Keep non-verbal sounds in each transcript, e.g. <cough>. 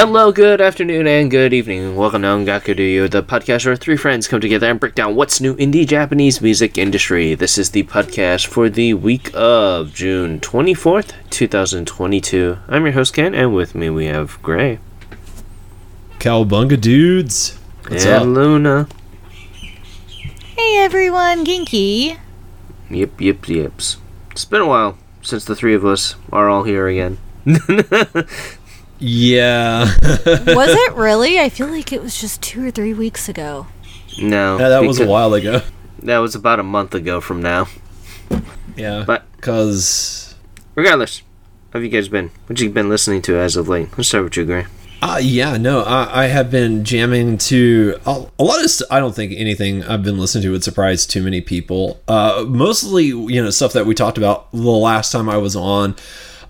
Hello, good afternoon, and good evening. Welcome to Ongaku Duyu, the podcast where three friends come together and break down what's new in the Japanese music industry. This is the podcast for the week of June 24th, 2022. I'm your host, Ken, and with me we have Gray. Cowabunga dudes. What's and up? Luna. Hey everyone, Ginky. Yep, yep, yips. It's been a while since the three of us are all here again. <laughs> yeah. was it <laughs> really? I feel like it was just two or three weeks ago. No. Yeah, that was a while ago. That was about a month ago from now. Yeah. But because regardless, how have you guys been? What you been listening to as of late? Let's start with you, Gray. Uh, yeah, no, I, I have been jamming to a, a lot of. St- I don't think anything I've been listening to would surprise too many people. Uh, mostly, you know, stuff that we talked about the last time I was on.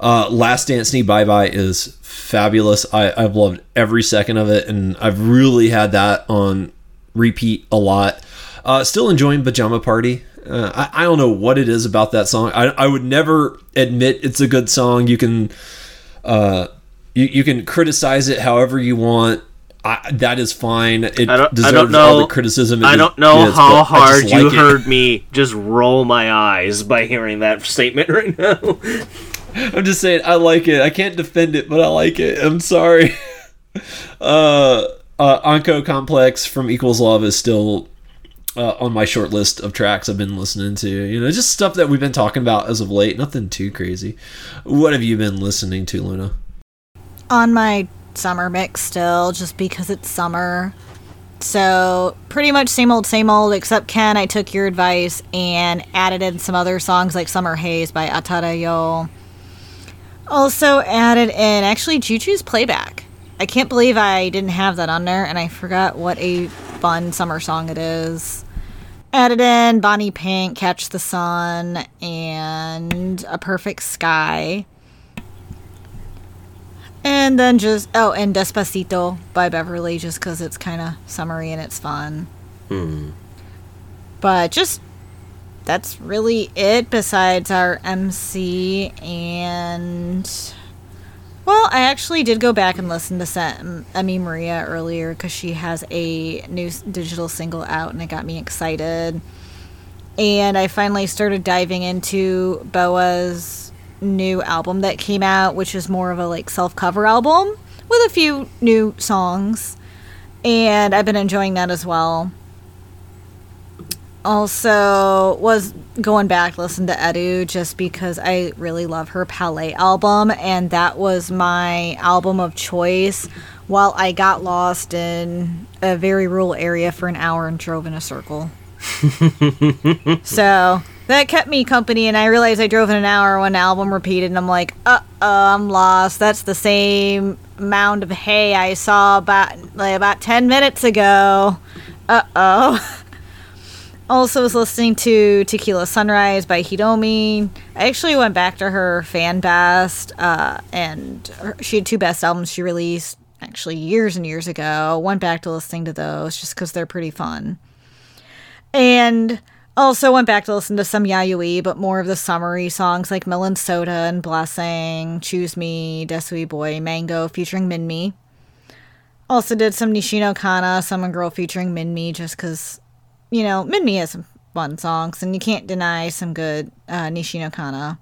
Uh, Last Dance Knee Bye Bye is fabulous. I, I've loved every second of it, and I've really had that on repeat a lot. Uh, still enjoying Pajama Party. Uh, I, I don't know what it is about that song. I, I would never admit it's a good song. You can. Uh, you, you can criticize it however you want. I, that is fine. It I don't, deserves I don't know, all the criticism. I don't know is, how hard you like heard me just roll my eyes by hearing that statement <laughs> right now. <laughs> I'm just saying I like it. I can't defend it, but I like it. I'm sorry. <laughs> uh, uh, Anko Complex from Equals Love is still uh, on my short list of tracks I've been listening to. You know, just stuff that we've been talking about as of late. Nothing too crazy. What have you been listening to, Luna? on my summer mix still, just because it's summer. So pretty much same old, same old. Except Ken, I took your advice and added in some other songs like "Summer Haze" by Atarayo. Also added in actually Juju's playback. I can't believe I didn't have that on there, and I forgot what a fun summer song it is. Added in Bonnie Pink, Catch the Sun, and A Perfect Sky. And then just oh, and Despacito by Beverly, just because it's kind of summery and it's fun. Hmm. But just that's really it. Besides our MC and well, I actually did go back and listen to Sam, Emmy Maria earlier because she has a new digital single out, and it got me excited. And I finally started diving into BoA's new album that came out, which is more of a like self cover album with a few new songs. And I've been enjoying that as well. Also, was going back listen to Edu just because I really love her Palais album, and that was my album of choice while I got lost in a very rural area for an hour and drove in a circle. <laughs> so that kept me company, and I realized I drove in an hour when the album repeated, and I'm like, uh oh, I'm lost. That's the same mound of hay I saw about like, about ten minutes ago. Uh oh. <laughs> also was listening to Tequila Sunrise by Hiromi. I actually went back to her fan best, uh, and her, she had two best albums she released actually years and years ago. Went back to listening to those just because they're pretty fun. And also went back to listen to some Yayoi, but more of the summery songs like Melon Soda and Blessing, Choose Me, Desui Boy, Mango featuring Minmi. Also did some Nishino Kana, Summer Girl featuring Minmi, just because, you know, Minmi has some fun songs, and you can't deny some good uh, Nishino Kana.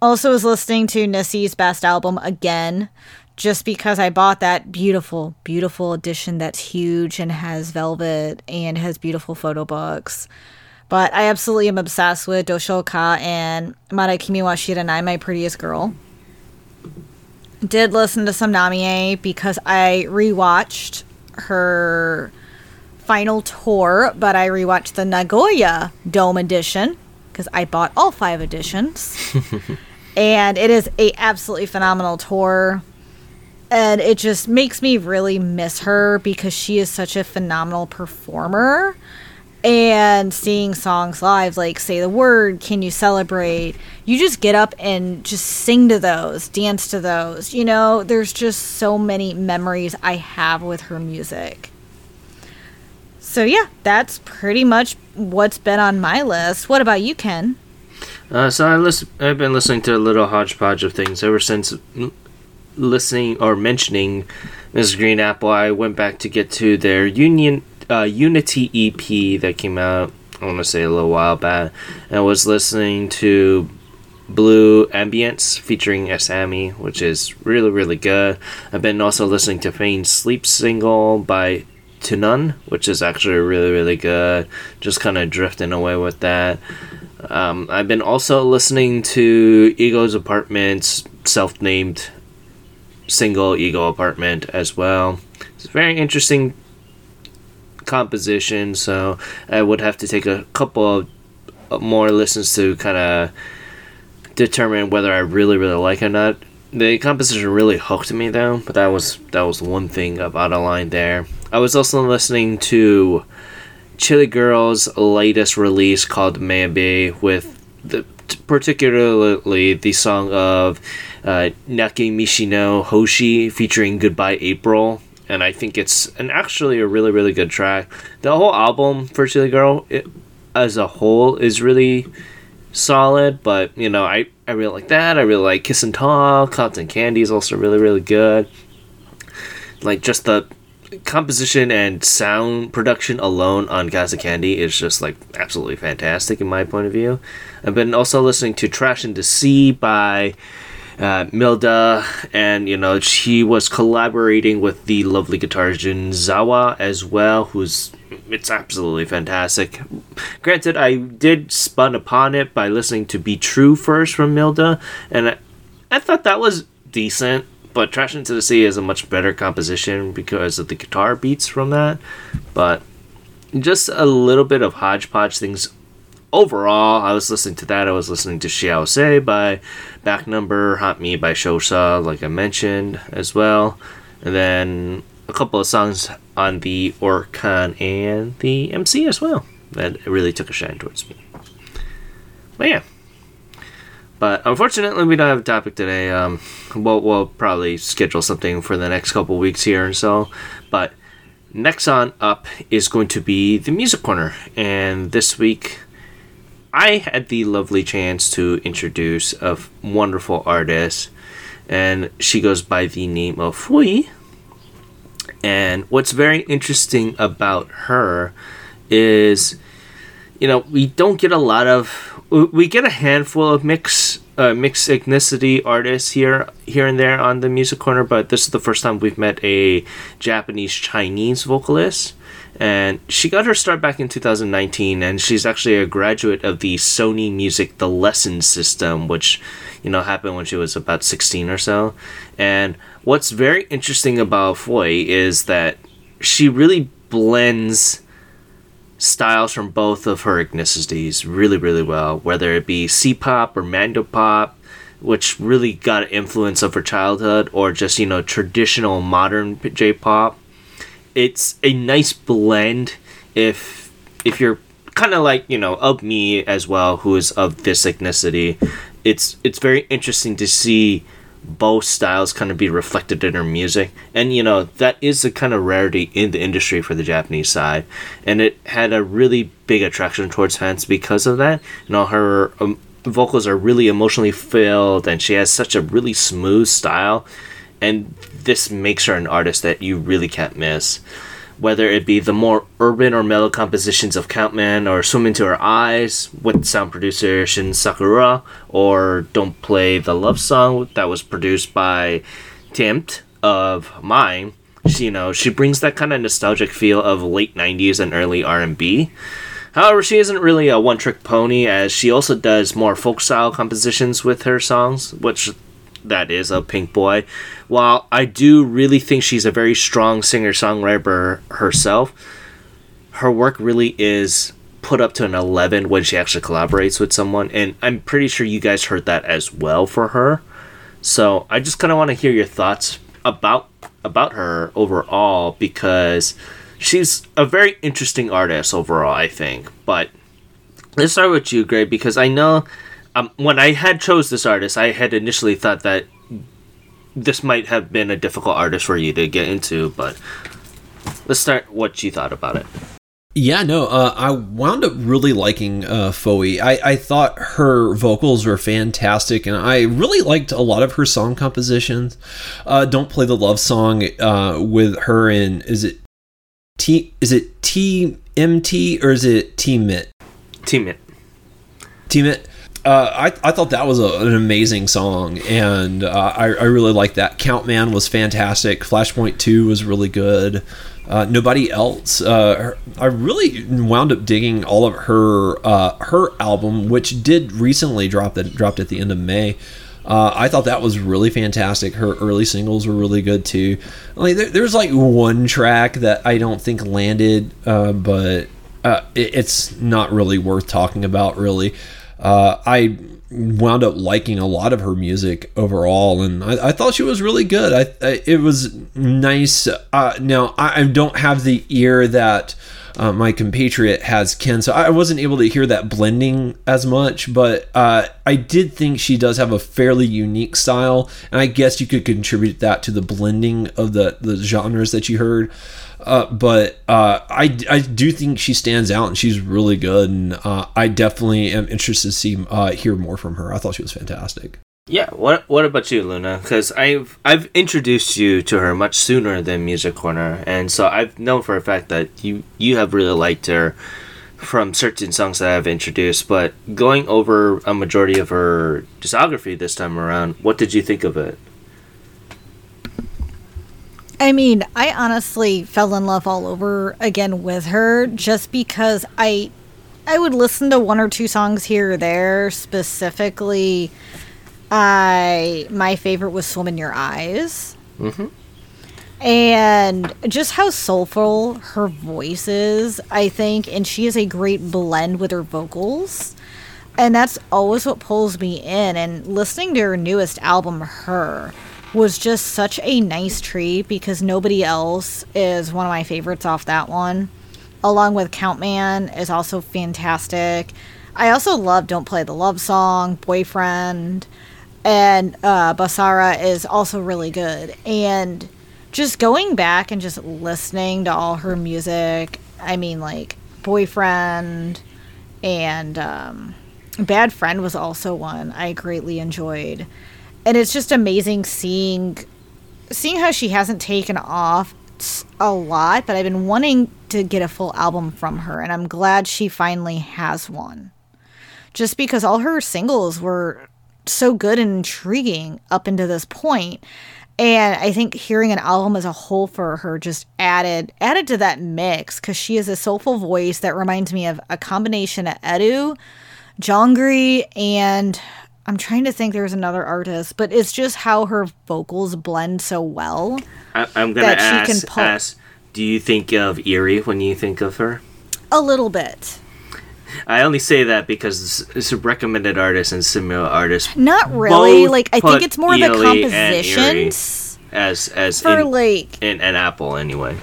Also was listening to Nissy's best album again, just because I bought that beautiful, beautiful edition that's huge and has velvet and has beautiful photo books. But I absolutely am obsessed with Doshoka and Mada Kimi wa Shiranai, My Prettiest Girl. Did listen to some Namie because I rewatched her final tour, but I rewatched the Nagoya Dome edition because I bought all five editions. <laughs> and it is a absolutely phenomenal tour. And it just makes me really miss her because she is such a phenomenal performer. And seeing songs live like say the word can you celebrate? You just get up and just sing to those dance to those you know? There's just so many memories i have with her music so yeah that's pretty much what's been on my list what about you ken uh, so I listen, I've been listening to a little hodgepodge of things ever since listening or mentioning Mrs. Green Apple, I went back to get to their Union uh, Unity EP that came out. I want to say a little while back, and was listening to Blue Ambience featuring asmi, which is really really good. I've been also listening to Fane's Sleep single by Tunun, which is actually really really good. Just kind of drifting away with that. Um, I've been also listening to Ego's Apartment's self-named single Ego Apartment as well. It's a very interesting composition, so I would have to take a couple of more listens to kind of determine whether I really really like it or not. The composition really hooked me though, but that was that was one thing about a line there. I was also listening to Chili Girl's latest release called Maybe with the particularly the song of uh, Naki Mishino Hoshi featuring Goodbye April. And I think it's an actually a really really good track. The whole album for Chili Girl it, as a whole is really solid, but you know I I really like that. I really like Kiss and Talk. Cotton Candy is also really really good. Like just the composition and sound production alone on Casa Candy is just like absolutely fantastic in my point of view. I've been also listening to Trash into Sea by uh, Milda, and you know she was collaborating with the lovely guitarist Jun Zawa as well, who's it's absolutely fantastic. Granted, I did spun upon it by listening to Be True first from Milda, and I, I thought that was decent but Trash into the Sea is a much better composition because of the guitar beats from that. But just a little bit of hodgepodge things. Overall, I was listening to that. I was listening to Xiao Sei by Back Number, Hot Me by Shosha, like I mentioned as well. And then a couple of songs on the Oricon and the MC as well that really took a shine towards me. But yeah. But unfortunately, we don't have a topic today. Um, we'll, we'll probably schedule something for the next couple weeks here and so. But next on up is going to be the music corner. And this week, I had the lovely chance to introduce a wonderful artist. And she goes by the name of Fui. And what's very interesting about her is, you know, we don't get a lot of we get a handful of mix uh, mixed ethnicity artists here here and there on the music corner but this is the first time we've met a japanese chinese vocalist. And she got her start back in 2019 and she's actually a graduate of the sony music the lesson system which you know happened when she was about 16 or so. And what's very interesting about foy is that she really blends styles from both of her ethnicities really, really well, whether it be C-pop or Mandopop, which really got an influence of her childhood, or just you know traditional modern J-pop. It's a nice blend if if you're kind of like you know of me as well, who is of this ethnicity. It's it's very interesting to see both styles kind of be reflected in her music. And you know that is the kind of rarity in the industry for the japanese side. And it had a really big attraction towards fans because of that. You know her um, vocals are really emotionally filled and she has such a really smooth style. And this makes her an artist that you really can't miss whether it be the more urban or mellow compositions of Countman or Swim Into Her Eyes with sound producer Shin Sakiura, or Don't Play the Love Song that was produced by Tempt of Mine. She, you know, she brings that kind of nostalgic feel of late 90s and early R&B. However, she isn't really a one-trick pony as she also does more folk style compositions with her songs, which that is a Pink Boy. While I do really think she's a very strong singer songwriter herself, her work really is put up to an 11 when she actually collaborates with someone. And I'm pretty sure you guys heard that as well for her. So I just kind of want to hear your thoughts about about her overall because she's a very interesting artist overall, I think. But let's start with you, Gray, because I know um, when I had chose this artist, I had initially thought that this might have been a difficult artist for you to get into, but let's start what you thought about it. Yeah, no, uh, I wound up really liking uh, Foey. I, I thought her vocals were fantastic, and I really liked a lot of her song compositions. Uh, Don't play the love song uh, with her and is it T? Is it TMT or is it T Mit? Team it. Team It. Uh, I, I thought that was a, an amazing song, and uh, I, I really liked that. Count Man was fantastic. Flashpoint 2 was really good. Uh, nobody else. Uh, I really wound up digging all of her uh, her album, which did recently drop that dropped at the end of May. Uh, I thought that was really fantastic. Her early singles were really good too. Like there, there's like one track that I don't think landed, uh, but uh, it, it's not really worth talking about. Really, uh, I wound up liking a lot of her music overall, and I, I thought she was really good. I, I it was nice. Uh, now I, I don't have the ear that uh, my compatriot has Ken, so I wasn't able to hear that blending as much. But uh, I did think she does have a fairly unique style, and I guess you could contribute that to the blending of the the genres that you heard. Uh, but uh, I, I do think she stands out and she's really good and uh, I definitely am interested to see uh, hear more from her. I thought she was fantastic. Yeah. What What about you, Luna? Because I've I've introduced you to her much sooner than Music Corner, and so I've known for a fact that you you have really liked her from certain songs that I've introduced. But going over a majority of her discography this time around, what did you think of it? I mean, I honestly fell in love all over again with her just because I I would listen to one or two songs here or there. Specifically, I my favorite was "Swim in Your Eyes," Mm-hmm. and just how soulful her voice is. I think, and she is a great blend with her vocals, and that's always what pulls me in. And listening to her newest album, "Her." Was just such a nice tree because nobody else is one of my favorites off that one. Along with Count Man is also fantastic. I also love Don't Play the Love Song, Boyfriend, and uh, Basara is also really good. And just going back and just listening to all her music, I mean, like Boyfriend and um, Bad Friend was also one I greatly enjoyed and it's just amazing seeing seeing how she hasn't taken off a lot but i've been wanting to get a full album from her and i'm glad she finally has one. Just because all her singles were so good and intriguing up into this point. And i think hearing an album as a whole for her just added added to that mix because she has a soulful voice that reminds me of a combination of edu jongri and I'm trying to think there's another artist, but it's just how her vocals blend so well. I, I'm gonna That she can ask, pull- ask. Do you think of iri when you think of her? A little bit. I only say that because it's a recommended artist and similar artists Not really. Like I think it's more the and iri compositions as as for in, like in an apple anyway.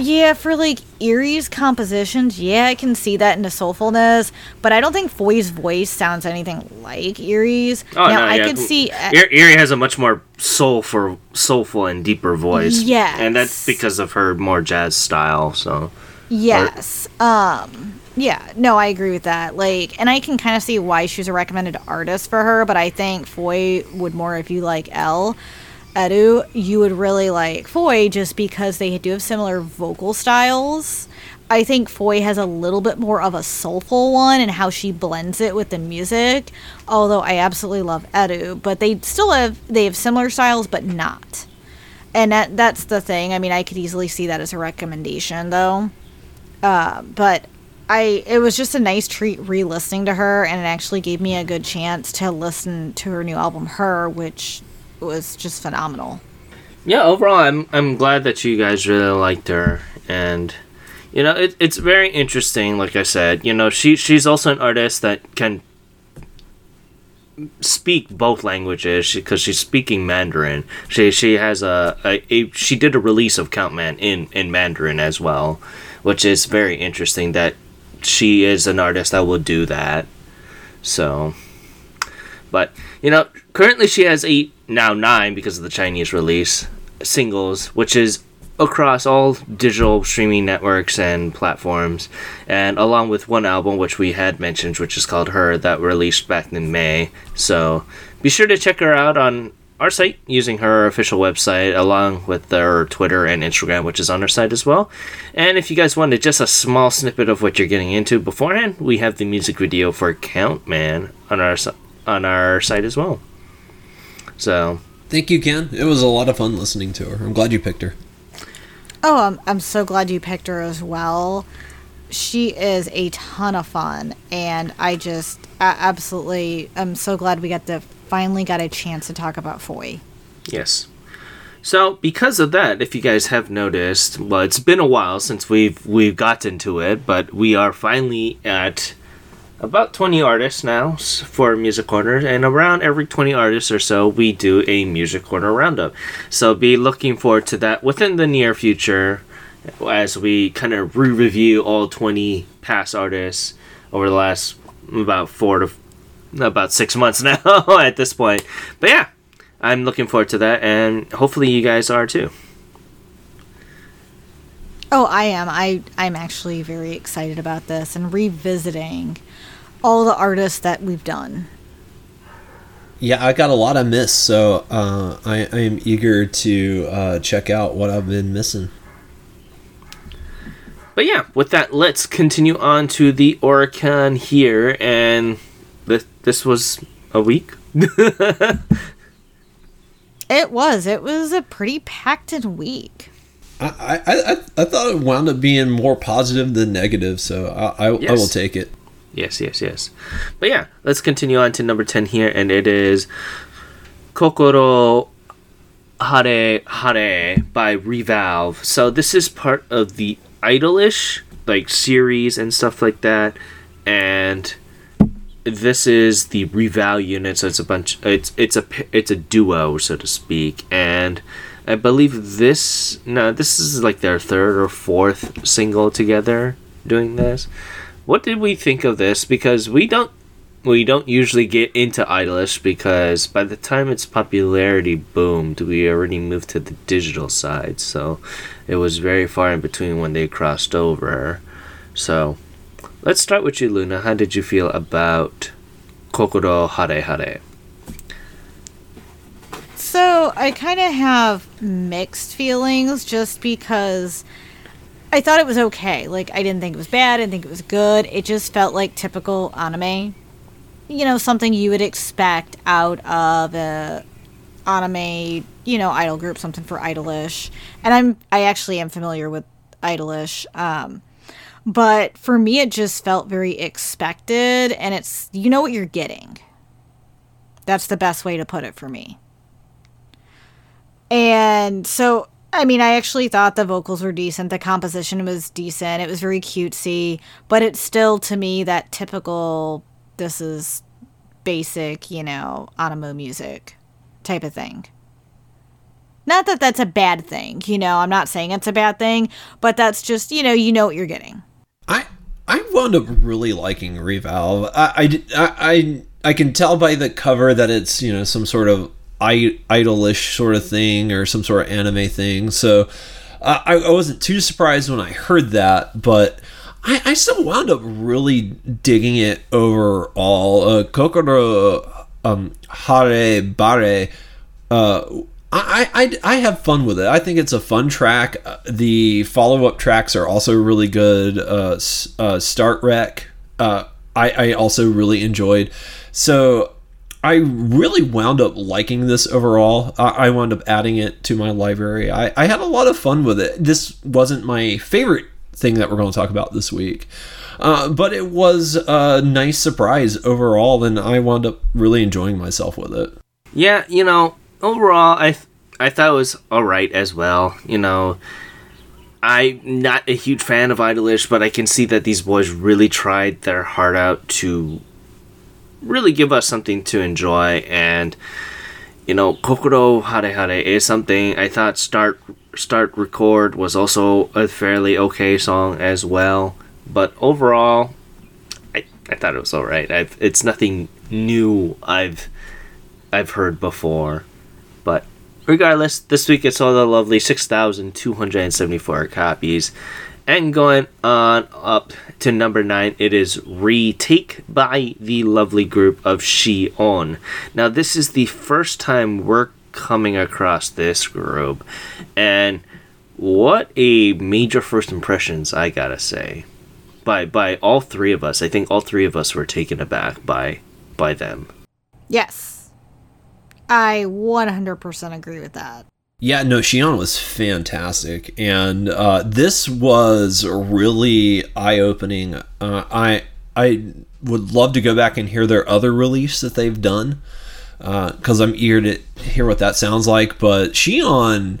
Yeah, for like iri's compositions, yeah, I can see that into soulfulness, but I don't think Foy's voice sounds anything like iri's. Oh now no, I yeah. could see uh, E- iri has a much more soulful, soulful and deeper voice. Yes. and that's because of her more jazz style. So Yes. Um yeah, no, I agree with that. Like and I can kind of see why she's a recommended artist for her, but I think Foy would more if you like L. Edu, you would really like Foy just because they do have similar vocal styles. I think Foy has a little bit more of a soulful one and how she blends it with the music. Although I absolutely love Edu, but they still have they have similar styles but not. And that that's the thing. I mean, I could easily see that as a recommendation though. Uh, but I it was just a nice treat re-listening to her, and it actually gave me a good chance to listen to her new album, Her, which was just phenomenal. yeah, overall, I'm I'm glad that you guys really liked her, and you know, it, it's very interesting. Like I said, you know, she she's also an artist that can speak both languages because she's speaking Mandarin. She she has a, a, a she did a release of Count Man in in Mandarin as well, which is very interesting that she is an artist that will do that. So, but you know, currently she has eight now nine because of the Chinese release singles, which is across all digital streaming networks and platforms, and along with one album which we had mentioned, which is called Her, that released back in May. So be sure to check her out on our site using her official website along with their Twitter and Instagram, which is on our site as well. And if you guys wanted just a small snippet of what you're getting into beforehand, we have the music video for Count Man on our on our site as well. So thank you, Ken. It was a lot of fun listening to her. I'm glad you picked her. Oh, I'm, I'm so glad you picked her as well. She is a ton of fun, and I just I absolutely I'm so glad we got to finally got a chance to talk about Foy. Yes. So, because of that, if you guys have noticed, well, it's been a while since we've we've gotten to it, but we are finally at about 20 artists now for Music Corner, and around every 20 artists or so, we do a Music Corner roundup. So, be looking forward to that within the near future as we kind of re review all 20 past artists over the last about four to about six months <laughs> now at this point. But yeah, I'm looking forward to that, and hopefully you guys are too. Oh, I am. I I'm actually very excited about this and revisiting all the artists that we've done. Yeah, I got a lot I missed, so uh, I, I am eager to uh, check out what I've been missing. But yeah, with that, let's continue on to the Oricon here, and this this was a week. <laughs> it was. It was a pretty packed in week. I, I, I, I thought it wound up being more positive than negative, so I, I, yes. I will take it. Yes, yes, yes. But yeah, let's continue on to number 10 here, and it is Kokoro Hare Hare by Re:vale. So this is part of the Idolish like series and stuff like that, and this is the Re:vale unit. So it's a bunch. It's it's a it's a duo, so to speak, and I believe this no, this is like their third or fourth single together doing this. What did we think of this? Because we don't we don't usually get into Idolish because by the time its popularity boomed, we already moved to the digital side. So it was very far in between when they crossed over. So let's start with you, Luna. How did you feel about Kokoro Hare Hare? So I kind of have mixed feelings just because I thought it was okay. Like I didn't think it was bad. I didn't think it was good. It just felt like typical anime. You know, something you would expect out of a anime, you know, idol group, something for Idolish. And I'm I actually am familiar with Idolish. Um, but for me it just felt very expected and it's you know what you're getting. That's the best way to put it for me. And so I mean, I actually thought the vocals were decent. The composition was decent. It was very cutesy, but it's still to me that typical this is basic, you know, anime music type of thing. Not that that's a bad thing, you know, I'm not saying it's a bad thing, but that's just, you know, you know what you're getting. I I wound up really liking Re:vale. I, I, I, I can tell by the cover that it's, you know, some sort of idolish sort of thing or some sort of anime thing. So I, I wasn't too surprised when I heard that, but I, I still wound up really digging it overall. Uh, Kokoro um, Hare Bare. Uh, I, I, I have fun with it. I think it's a fun track. Uh, the follow up tracks are also really good. Uh, uh, Start Wreck, uh, I, I also really enjoyed. So I really wound up liking this overall. I, wound up adding it to my library. I, I had a lot of fun with it. This wasn't my favorite thing that we're going to talk about this week. Uh, but it was a nice surprise overall, and I wound up really enjoying myself with it. Yeah, you know, overall, I th- I thought it was all right as well. You know, I'm not a huge fan of Idolish, but I can see that these boys really tried their heart out to really give us something to enjoy. And you know, Kokoro Hare Hare is something I thought Start Start Record was also a fairly okay song as well but overall, I, I thought it was all right. It's nothing new I've I've heard before, but regardless, this week it sold a lovely 6,274 copies. And going on up to number nine, it is Retake by the lovely group of Xion. Now, this is the first time we're coming across this group, and what a major first impressions, I gotta say. By, by all three of us, I think all three of us were taken aback by by them. Yes. I 100% agree with that. Yeah, no, Xion was fantastic, and uh, this was really eye opening. Uh, I I would love to go back and hear their other release that they've done because uh, I'm eager to hear what that sounds like. But Xion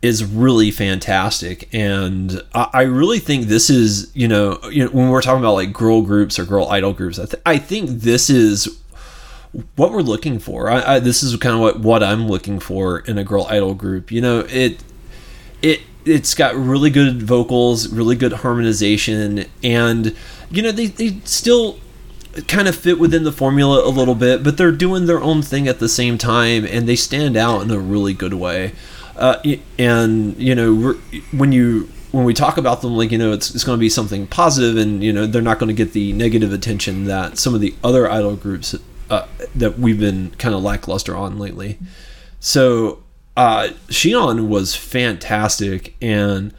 is really fantastic, and I, I, really think this is you know you know when we're talking about like girl groups or girl idol groups, I, th- I think this is what we're looking for. I, I, this is kind of what, what I'm looking for in a girl idol group. You know, it it it's got really good vocals, really good harmonization, and you know they, they still kind of fit within the formula a little bit, but they're doing their own thing at the same time, and they stand out in a really good way. Uh, and you know when you when we talk about them like you know it's, it's going to be something positive and you know they're not going to get the negative attention that some of the other idol groups uh, that we've been kind of lackluster on lately. So uh, Xion was fantastic, and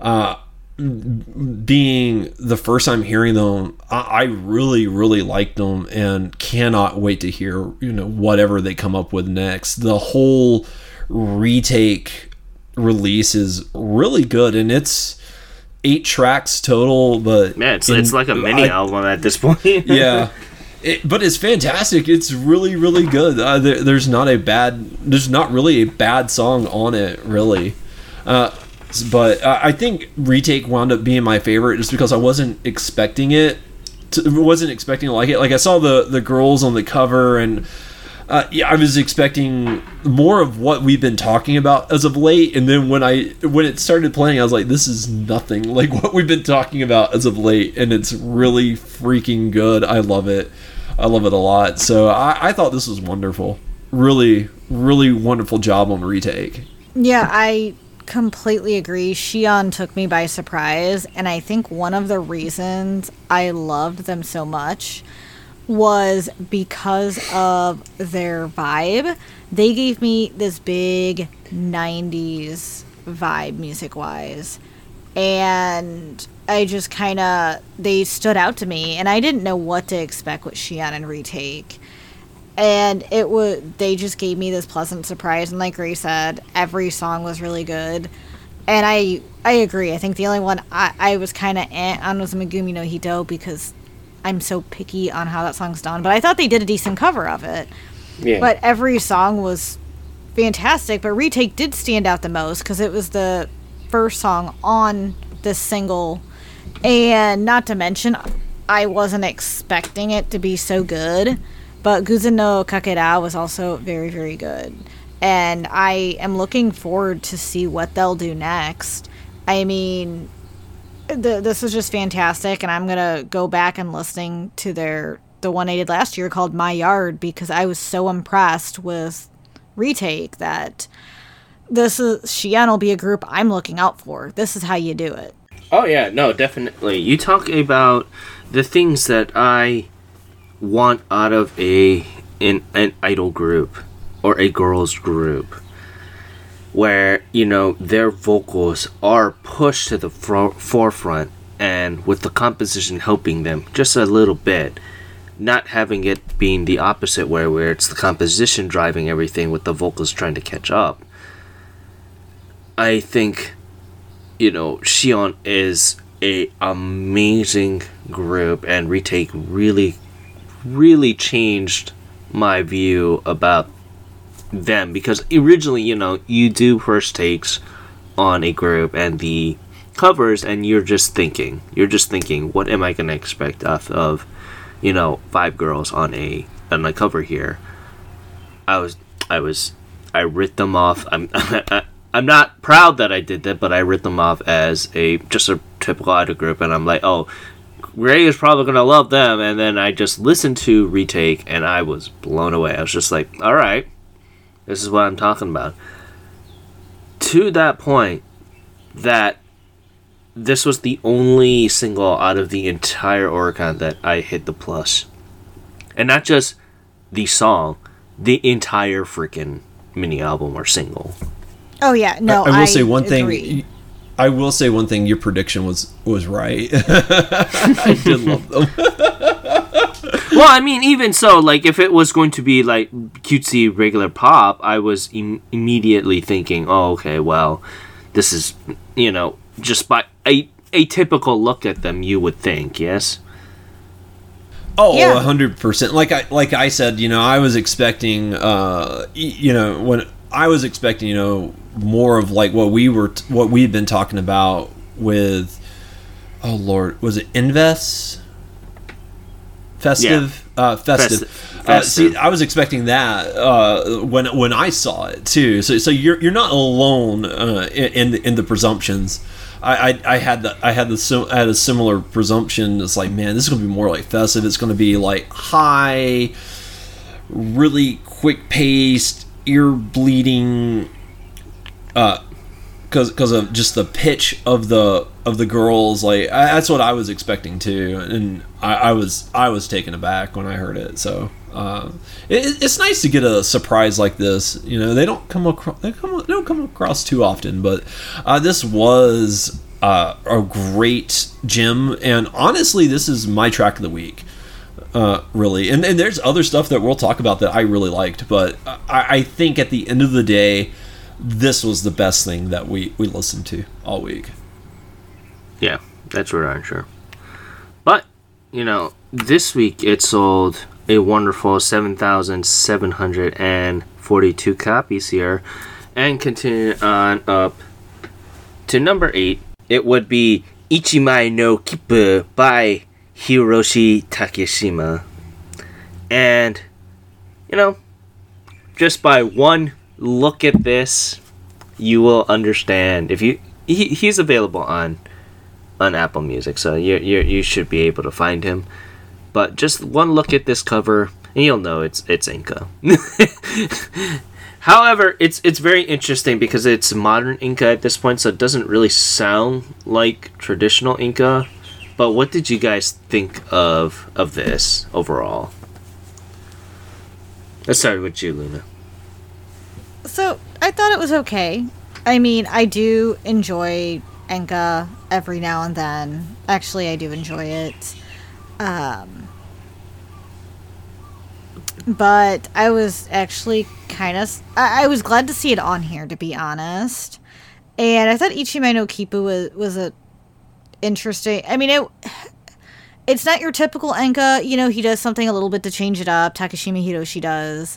uh, being the first time hearing them, I, I really, really liked them, and cannot wait to hear you know whatever they come up with next. The whole retake release is really good, and it's eight tracks total. But yeah, it's, in, it's like a mini I, album at this point. <laughs> yeah, it, but it's fantastic. It's really, really good. Uh, there, there's not a bad. There's not really a bad song on it, really. Uh, but I think retake wound up being my favorite just because I wasn't expecting it. To, wasn't expecting to like it. Like I saw the the girls on the cover and. Uh, yeah, I was expecting more of what we've been talking about as of late, and then when I when it started playing, I was like, "This is nothing <laughs> like what we've been talking about as of late," and it's really freaking good. I love it. I love it a lot. So I, I thought this was wonderful. Really, really wonderful job on retake. Yeah, I completely agree. Xion took me by surprise, and I think one of the reasons I loved them so much was because of their vibe. They gave me this big 90s vibe music wise. And I just kind of they stood out to me, and I didn't know what to expect with and retake. And it would they just gave me this pleasant surprise, and like Ray said, every song was really good. And I I agree. I think the only one I, I was kind of eh on was Megumi no Hito because I'm so picky on how that song's done. But I thought they did a decent cover of it. Yeah. But every song was fantastic. But retake did stand out the most because it was the first song on this single and not to mention, I wasn't expecting it to be so good, but Guzen no Kakera was also very, very good. And I am looking forward to see what they'll do next. I mean, the, this is just fantastic, and I'm gonna go back and listening to their the one I did last year called My Yard because I was so impressed with retake that this is Xion will be a group I'm looking out for. This is how you do it. Oh yeah, no, definitely. You talk about the things that I want out of a an, an idol group or a girls group where you know their vocals are pushed to the fro- forefront and with the composition helping them just a little bit not having it being the opposite where where it's the composition driving everything with the vocals trying to catch up i think you know, Xion is a amazing group, and Retake really, really changed my view about them because originally, you know, you do first takes on a group and the covers, and you're just thinking, you're just thinking, what am I gonna expect off of, you know, five girls on a on a cover here? I was, I was, I writ them off. I'm, <laughs> I'm not proud that I did that, but I writ them off as a just a typical idol group, and I'm like, oh, Ray is probably gonna love them, and then I just listened to retake, and I was blown away. I was just like, all right, this is what I'm talking about. to that point that this was the only single out of the entire Oricon that I hit the. And not just the song, the entire freaking mini album or single. Oh yeah, no. I, I will say one agree. thing. I will say one thing. Your prediction was was right. <laughs> I did love them. <laughs> Well, I mean, even so, like if it was going to be like cutesy regular pop, I was Im- immediately thinking, oh, okay, well, this is you know just by a a typical look at them, you would think, yes. Oh, Yeah. a hundred percent. Like I like I said, you know, I was expecting, uh, you know, when I was expecting, you know, more of like what we were, t- what we've been talking about with. Oh Lord, was it Invest? Festive, uh, festive. Festi- Uh, see. I was expecting that uh, when when I saw it too. So, so you're you're not alone uh, in in the presumptions. I, I, I had the I had the sim- I had a similar presumption. It's like, man, this is gonna be more like festive. It's gonna be like high, really quick paced, ear bleeding, uh, because because of just the pitch of the of the girls. Like I, that's what I was expecting too, and I, I was I was taken aback when I heard it. So. Uh, it, it's nice to get a surprise like this. You know, they don't come across they come they don't come across too often, but uh, this was uh, a great gem. And honestly, this is my track of the week uh, really. And, and there's other stuff that we'll talk about that I really liked, but I, I think at the end of the day, this was the best thing that we, we listened to all week. Yeah, that's what I'm sure. But, you know, this week it sold a wonderful 7,742 copies here. And continuing on up to number 8, it would be Ichimai no Kippu by Hiroshi Takeshima. And, you know, just by one look at this, you will understand. If you, he, he's available on on Apple Music, so you you you should be able to find him. But just one look at this cover, and you'll know it's it's Enka. <laughs> However, it's it's very interesting because it's modern Enka at this point, so it doesn't really sound like traditional Enka. But what did you guys think of of this overall? Let's start with you, Luna. So I thought it was okay. I mean, I do enjoy Enka every now and then. Actually, I do enjoy it. Um, but I was actually kind of. I, I was glad to see it on here, to be honest. And I thought Ichimai no Kippu was was a interesting. I mean, it. It's not your typical Enka. You know, he does something a little bit to change it up. Takeshima Hiroshi does.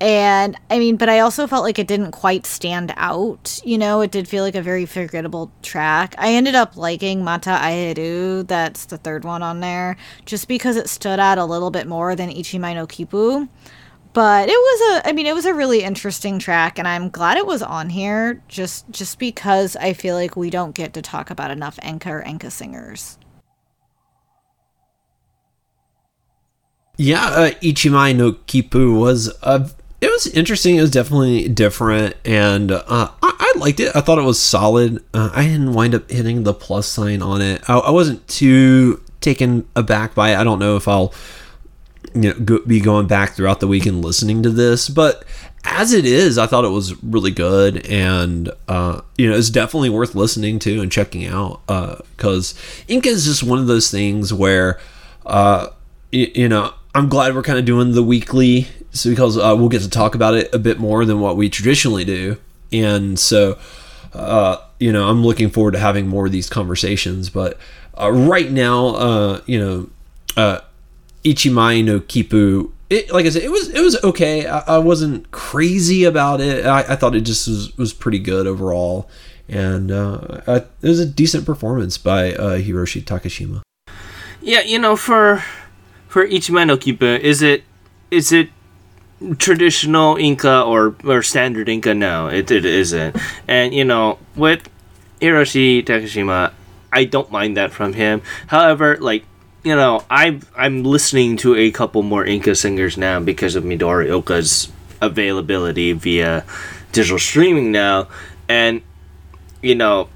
And I mean, but I also felt like it didn't quite stand out. You know, it did feel like a very forgettable track. I ended up liking Mata Aeru, that's the third one on there, just because it stood out a little bit more than Ichimai no Kippu. But it was a I mean, it was a really interesting track and I'm glad it was on here just just because I feel like we don't get to talk about enough Enka or Enka singers. Yeah, uh, Ichimai no Kippu was uh, it was interesting. It was definitely different, and uh, I, I liked it. I thought it was solid. Uh, I didn't wind up hitting the plus sign on it. I, I wasn't too taken aback by it. I don't know if I'll you know go, be going back throughout the week and listening to this, but as it is, I thought it was really good, and uh, you know, it's definitely worth listening to and checking out because Enka is just one of those things where, uh, you know, I'm glad we're kind of doing the weekly, so because uh, we'll get to talk about it a bit more than what we traditionally do, and so, uh, you know, I'm looking forward to having more of these conversations. But uh, right now, uh, you know, uh, Ichimai no Kippu. It, like I said, it was it was okay. I, I wasn't crazy about it. I, I thought it just was, was pretty good overall, and uh, I, it was a decent performance by uh, Hiroshi Takeshima. Yeah, you know, for for Ichimai no Kippu, is it is it traditional Enka or or standard Enka? No, it, it isn't. And you know, with Hiroshi Takeshima, I don't mind that from him. However, like you know, I'm, I'm listening to a couple more Enka singers now because of Midori Oka's availability via digital streaming now. And, you know,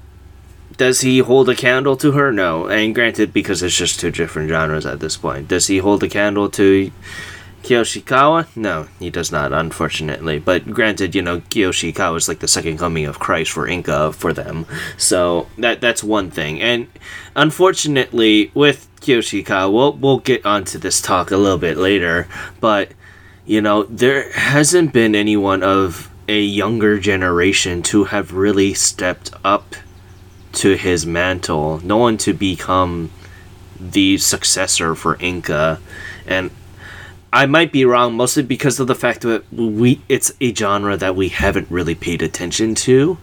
does he hold a candle to her? No. And granted, because it's just two different genres at this point. Does he hold a candle to Kiyoshi Hikawa? No, he does not, unfortunately. But granted, you know, Kiyoshi Hikawa is like the second coming of Christ for Enka for them. So that that's one thing. And unfortunately, with Kiyoshi Hikawa, we'll, we'll get onto this talk a little bit later. But, you know, there hasn't been anyone of a younger generation to have really stepped up to his mantle. No one to become the successor for Enka. And I might be wrong, mostly because of the fact that we it's a genre that we haven't really paid attention to.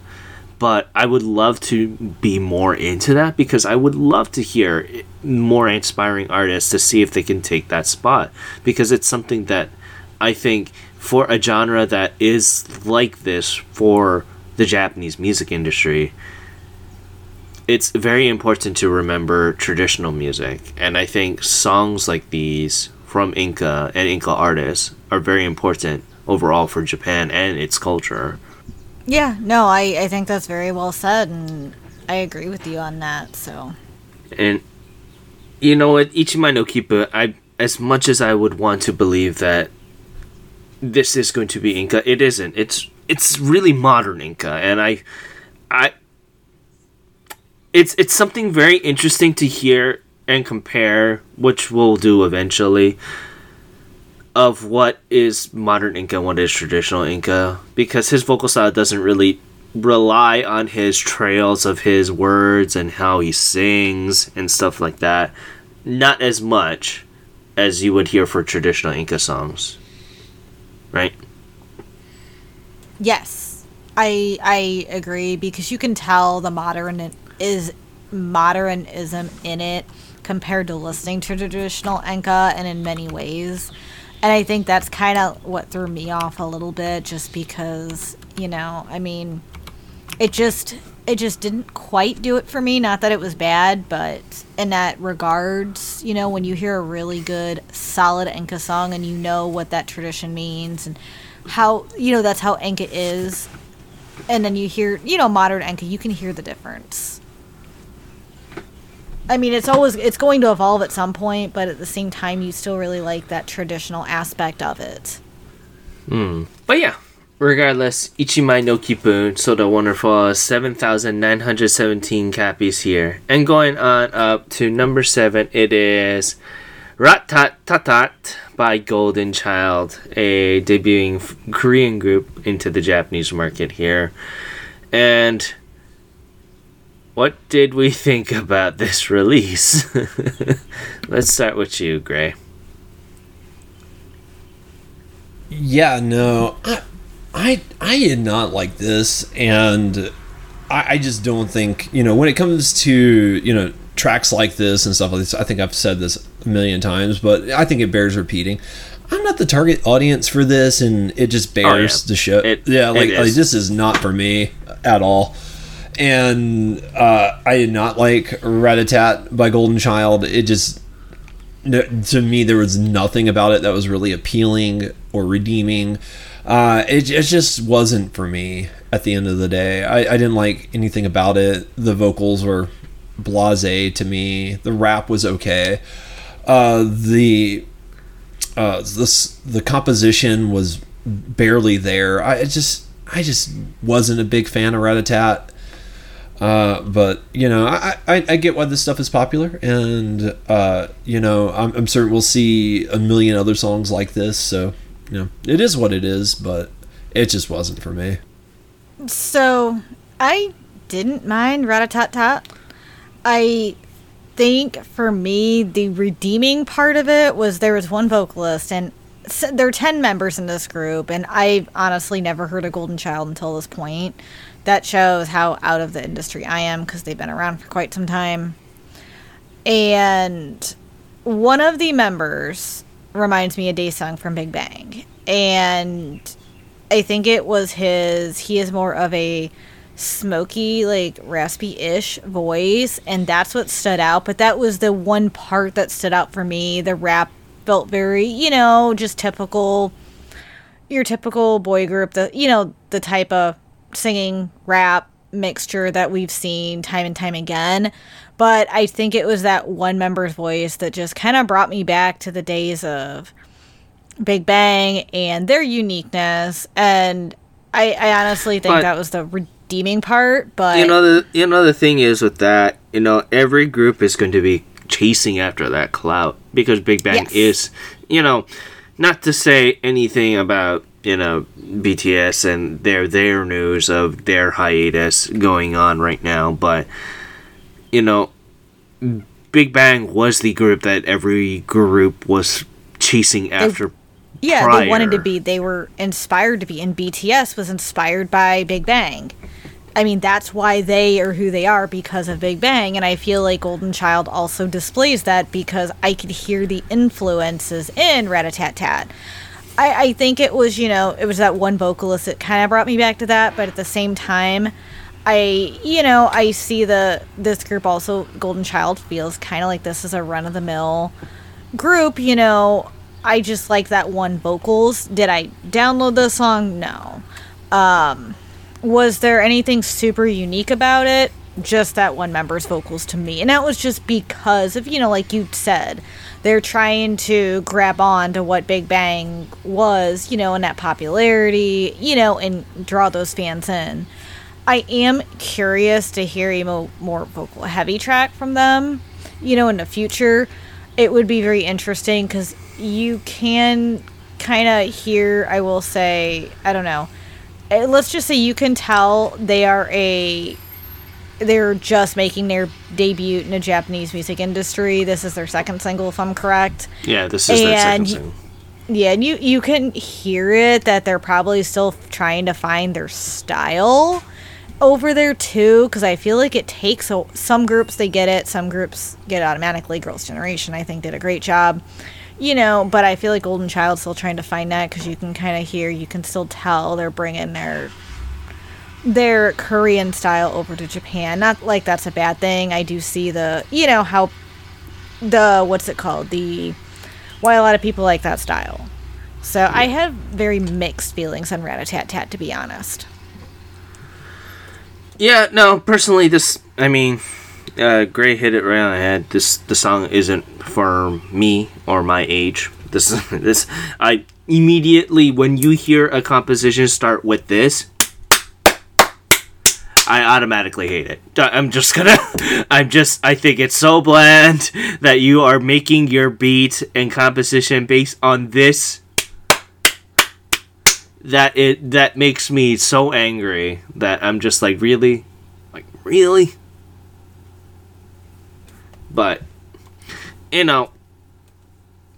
But I would love to be more into that because I would love to hear more inspiring artists to see if they can take that spot because it's something that I think for a genre that is like this for the Japanese music industry, it's very important to remember traditional music. And I think songs like these from Enka and Enka artists are very important overall for Japan and its culture. Yeah, no, I, I think that's very well said, and I agree with you on that. So, and you know what, Ichimai no Kippu, I as much as I would want to believe that this is going to be Enka, it isn't. It's it's really modern Enka, and I, I, it's it's something very interesting to hear and compare, which we'll do eventually of what is modern Enka and what is traditional Enka because his vocal style doesn't really rely on his trails of his words and how he sings and stuff like that. Not as much as you would hear for traditional Enka songs. Right? Yes. I I agree because you can tell the modern is modernism in it compared to listening to traditional Enka and in many ways. And I think that's kind of what threw me off a little bit just because, you know, I mean, it just it just didn't quite do it for me. Not that it was bad, but in that regards, you know, when you hear a really good solid Enka song and you know what that tradition means and how, you know, that's how Enka is, and then you hear, you know, modern Enka, you can hear the difference. I mean, it's always it's going to evolve at some point, but at the same time, you still really like that traditional aspect of it. Hmm. But yeah, regardless, Ichimai no Kippun sold a wonderful 7,917 copies here. And going on up to number 7, it is Rat Tat Tat by Golden Child, a debuting Korean group into the Japanese market here. And what did we think about this release? <laughs> Let's start with you, Gray. Yeah, no, I, I, I did not like this, and I, I just don't think you know when it comes to you know tracks like this and stuff like this. I think I've said this a million times, but I think it bears repeating. I'm not the target audience for this, and it just bears oh, yeah. the show. It, yeah, like, like this is not for me at all and uh, I did not like Ratatat by Golden Child. It just to me there was nothing about it that was really appealing or redeeming. Uh, it, it just wasn't for me at the end of the day. I, I didn't like anything about it. The vocals were blase to me. The rap was okay. Uh, the uh, this the composition was barely there. I just I just wasn't a big fan of Ratatat. Uh, but you know, I, I, I get why this stuff is popular, and uh, you know, I'm, I'm certain we'll see a million other songs like this. So you know, it is what it is, but it just wasn't for me. So I didn't mind Ratatat. I think for me, the redeeming part of it was there was one vocalist, and there are 10 members in this group, and I've honestly never heard a Golden Child until this point that shows how out of the industry I am because they've been around for quite some time. And one of the members reminds me of Daesung from Big Bang. And I think it was his, he is more of a smoky, like raspy ish voice. And that's what stood out. But that was the one part that stood out for me. The rap felt very, you know, just typical, your typical boy group, the, you know, the type of singing rap mixture that we've seen time and time again. But I think it was that one member's voice that just kind of brought me back to the days of Big Bang and their uniqueness. And I, I honestly think But- that was the redeeming part. But you know the you know the thing is with that you know every group is going to be chasing after that clout because big bang Yes. is you know not to say anything about you know bts and their their news of their hiatus going on right now but you know big bang was the group that every group was chasing after Yeah, they wanted to be. They were inspired to be, and BTS was inspired by Big Bang. I mean, that's why they are who they are because of Big Bang, and I feel like Golden Child also displays that because I could hear the influences in Rat-a-tat-tat. I, I think it was, you know, it was that one vocalist that kind of brought me back to that, but at the same time, I, you know, I see the this group also Golden Child feels kind of like this is a run of the mill group, you know, I just like that one vocals. Did I download the song? No. Um, was there anything super unique about it? Just that one member's vocals to me. And that was just because of, you know, like you said, they're trying to grab on to what Big Bang was, you know, and that popularity, you know, and draw those fans in. I am curious to hear a mo- more vocal heavy track from them, you know, in the future. It would be very interesting because you can kind of hear, I will say, I don't know. eh, Let's just say you can tell they are a. They're just making their debut in the Japanese music industry. This is their second single, if I'm correct. yeah this is their second And- single Yeah, and you you can hear it that they're probably still trying to find their style over there too because I feel like it takes a, some groups they get it, some groups get it automatically. Girls' Generation I think did a great job. You know, but I feel like Golden Child's still trying to find that because you can kind of hear, you can still tell they're bringing their their Korean style over to Japan. Not like that's a bad thing. I do see the, you know, how the what's it called? The why a lot of people like that style. So I have very mixed feelings on Rat-a-tat-tat, to be honest. Yeah, no, personally, this, I mean, uh, Gray hit it right on the head. This, the song isn't for me or my age. This, <laughs> this, I immediately, when you hear a composition start with this, I automatically hate it. I'm just gonna, <laughs> I'm just, I think it's so bland that you are making your beat and composition based on this that it that makes me so angry that I'm just like really like really but you know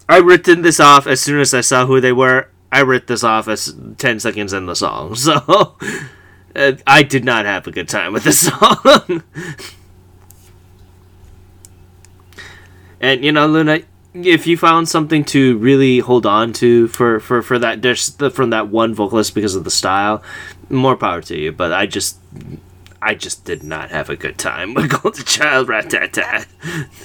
I written this off as soon as I saw who they were I writ this off as 10 seconds in the song <laughs> so uh, I did not have a good time with this <laughs> song. And you know Luna if you found something to really hold on to for for for that dish from that one vocalist because of the style more power to you. But i just i just did not have a good time <laughs> with golden child rat tat tat.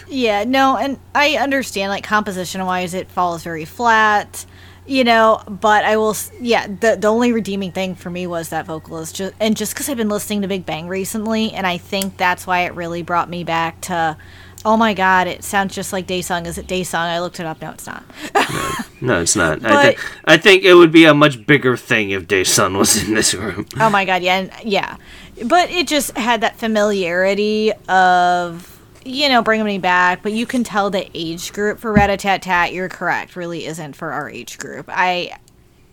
Yeah, no, and I understand, like, composition-wise, it falls very flat, you know, but I will, yeah, the, the only redeeming thing for me was that vocalist, just, and just because I've been listening to Big Bang recently, and I think that's why it really brought me back to, oh my god, it sounds just like Daesung Is it Daesung I looked it up, no, it's not. <laughs> no it's not. I, But- th- I think it would be a much bigger thing if Daesung was in this room. Oh my god, yeah, and, yeah. But it just had that familiarity of, you know, bringing me back. But you can tell the age group for Rat-a-tat-tat, you're correct, really isn't for our age group. I,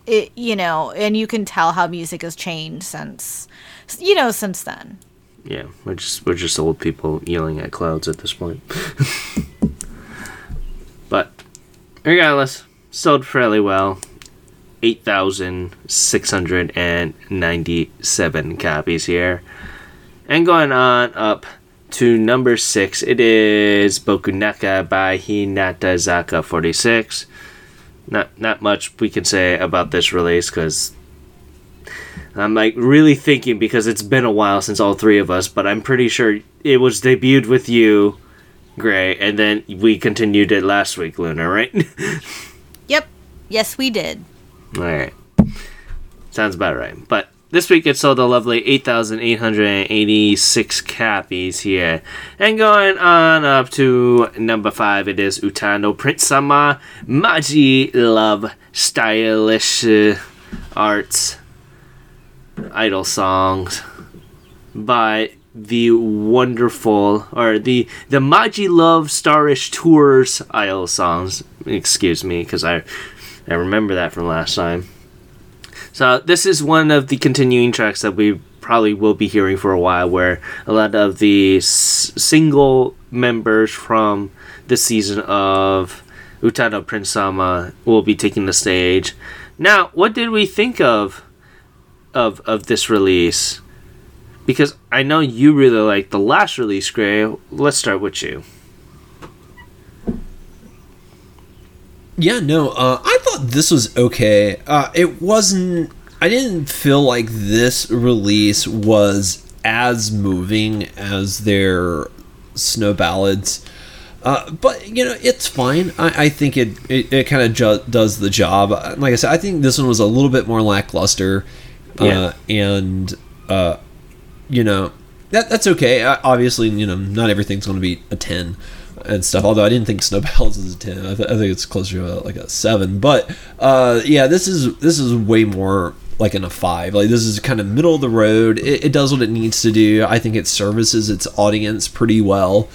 it, you know, and you can tell how music has changed since, you know, since then. yeah we're just we're just old people yelling at clouds at this point <laughs> but regardless sold fairly well 8,697 copies here. And going on up to number 6, it is Bokunaka by Hinata Zaka 46. Not not much we can say about this release cuz I'm like really thinking because it's been a while since all three of us, but I'm pretty sure it was debuted with you, Gray, and then we continued it last week, Luna, right? <laughs> Yep. Yes, we did. All right. Sounds about right. But this week it sold a lovely 8,886 copies here. And going on up to number 5, it is Utano Prince Sama Maji Love Stylish uh, Arts Idol Songs by the wonderful or the the Maji Love Starish Tours idol songs. Excuse me, because I I remember that from last time. So this is one of the continuing tracks that we probably will be hearing for a while, where a lot of the s- single members from this season of Utano Prince Sama will be taking the stage. Now, what did we think of of of this release? Because I know you really like the last release, Gray. Let's start with you. Yeah, no, uh, I thought this was okay. Uh, it wasn't. I didn't feel like this release was as moving as their snow ballads. Uh, but you know it's fine. I, I think it it, it kind of ju- does the job. Like I said, I think this one was a little bit more lackluster, uh, Yeah. and uh, you know that that's okay. I, obviously, you know not everything's going to be a ten and stuff. Although I didn't think Snow Ballads was a ten. I, th- I think it's closer to a, like a seven. But uh, yeah, this is this is way more like in a five. Like this is kind of middle of the road. It, it does what it needs to do. I think it services its audience pretty well.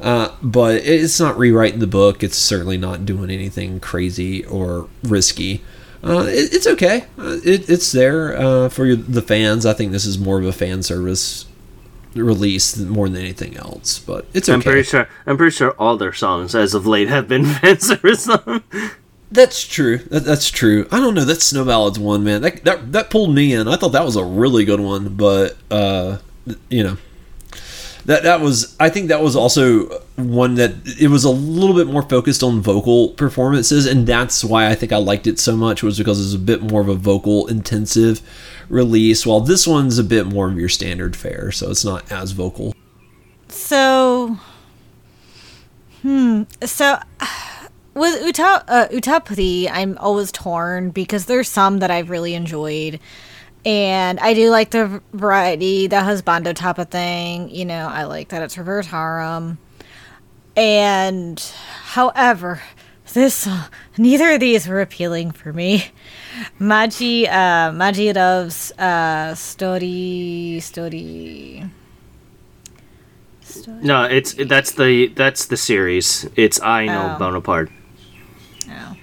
Uh, but it's not rewriting the book. It's certainly not doing anything crazy or risky. Uh, it, it's okay. Uh, it, it's there uh, for the fans. I think this is more of a fan service release more than anything else. But it's okay. I'm pretty sure. I'm pretty sure all their songs as of late have been fan service songs. That's true. That, that's true. I don't know. That Snow Ballads one, man. That, that that pulled me in. I thought that was a really good one, but uh, you know, that that was. I think that was also one that it was a little bit more focused on vocal performances, and that's why I think I liked it so much. Was because it was a bit more of a vocal intensive release, while this one's a bit more of your standard fare, so it's not as vocal. So, hmm. So, with Uta uh, I'm always torn because there's some that I've really enjoyed, and I do like the variety, the husbando type of thing. You know, I like that it's reverse harem, and however, this <laughs> neither of these were appealing for me. Maji, uh, Maji loves uh, story, story. No, it's that's the that's the series. It's I know Oh. Bonaparte. Oh.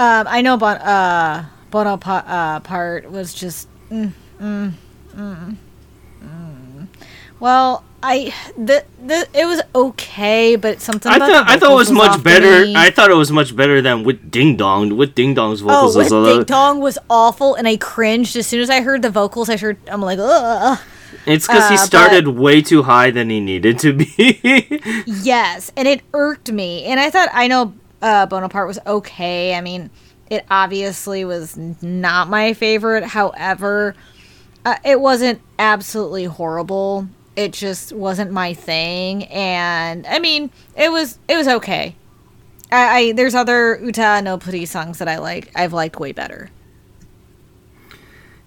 Um, I know bon- uh, Bonaparte uh, part was just. Mm, mm, mm, mm. Well, I the the it was okay, but something. I thought I thought it was vocals much better. me. I thought it was much better than with Ding Dong. With Ding Dong's vocals, Oh, with was Ding little. Dong was awful, and I cringed as soon as I heard the vocals. I heard I'm like, ugh. It's because he uh, but- started way too high than he needed to be. <laughs> Yes, and it irked me. And I thought I know uh, Bonaparte was okay. I mean, it obviously was not my favorite. However, uh, it wasn't absolutely horrible. It just wasn't my thing. And I mean, it was it was okay. I, I there's other Uta no Puri songs that I like. I've liked way better.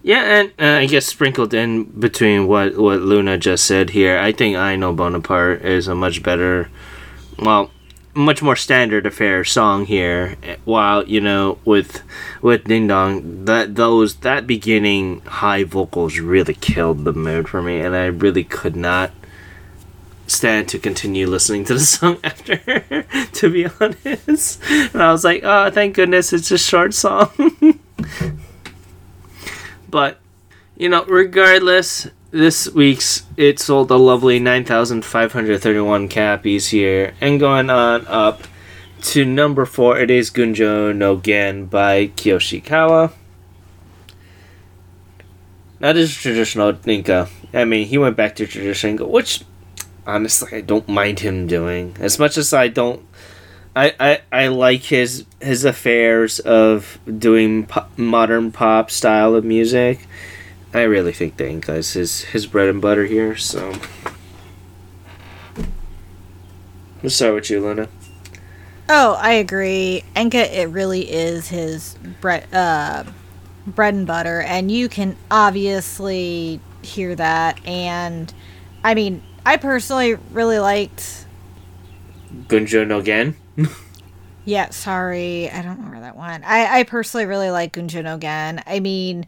Yeah, and uh, I guess sprinkled in between what what Luna just said here, I think I know Bonaparte is a much better, well, much more standard affair song here. While you know with with Ding Dong, that those that beginning high vocals really killed the mood for me, and I really could not stand to continue listening to the <laughs> song after. to be honest, and I was like, oh, thank goodness it's a short song. <laughs> But, you know, regardless, this week's it sold a lovely 9,531 copies here. And going on up to number four, it is Gunjo no Gen by Kiyoshi Hikawa. This is traditional Ninka. I mean, he went back to traditional, which honestly I don't mind him doing. As much as I don't I, I, I like his his affairs of doing pop, modern pop style of music. I really think the Enka is his, his bread and butter here. So, let's start with you, Luna. Oh, I agree. Enka, it really is his bre- uh, bread and butter, and you can obviously hear that. And I mean, I personally really liked. Gunjo no Gen. <laughs> Yeah, sorry, I don't know where that went. I, I personally really like Gunjo no Gen. I mean,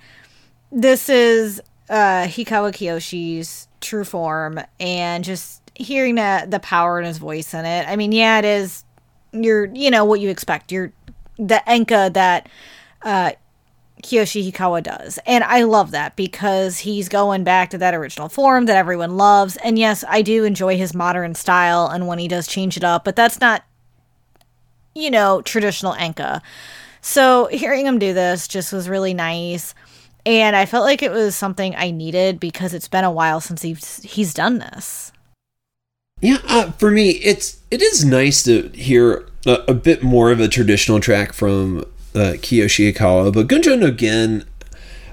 this is uh, Hikawa Kiyoshi's true form, and just hearing that the power in his voice in it. I mean, yeah, it is. You're, you know, what you expect. You're the enka that uh, Kiyoshi Hikawa does. And I love that because he's going back to that original form that everyone loves. And yes, I do enjoy his modern style and when he does change it up, but that's not, you know, traditional Enka. So hearing him do this just was really nice. And I felt like it was something I needed because it's been a while since he's he's done this. Yeah, uh, for me, it's it is nice to hear a, a bit more of a traditional track from uh, Kiyoshi Hikawa, but Gunjo no Gen,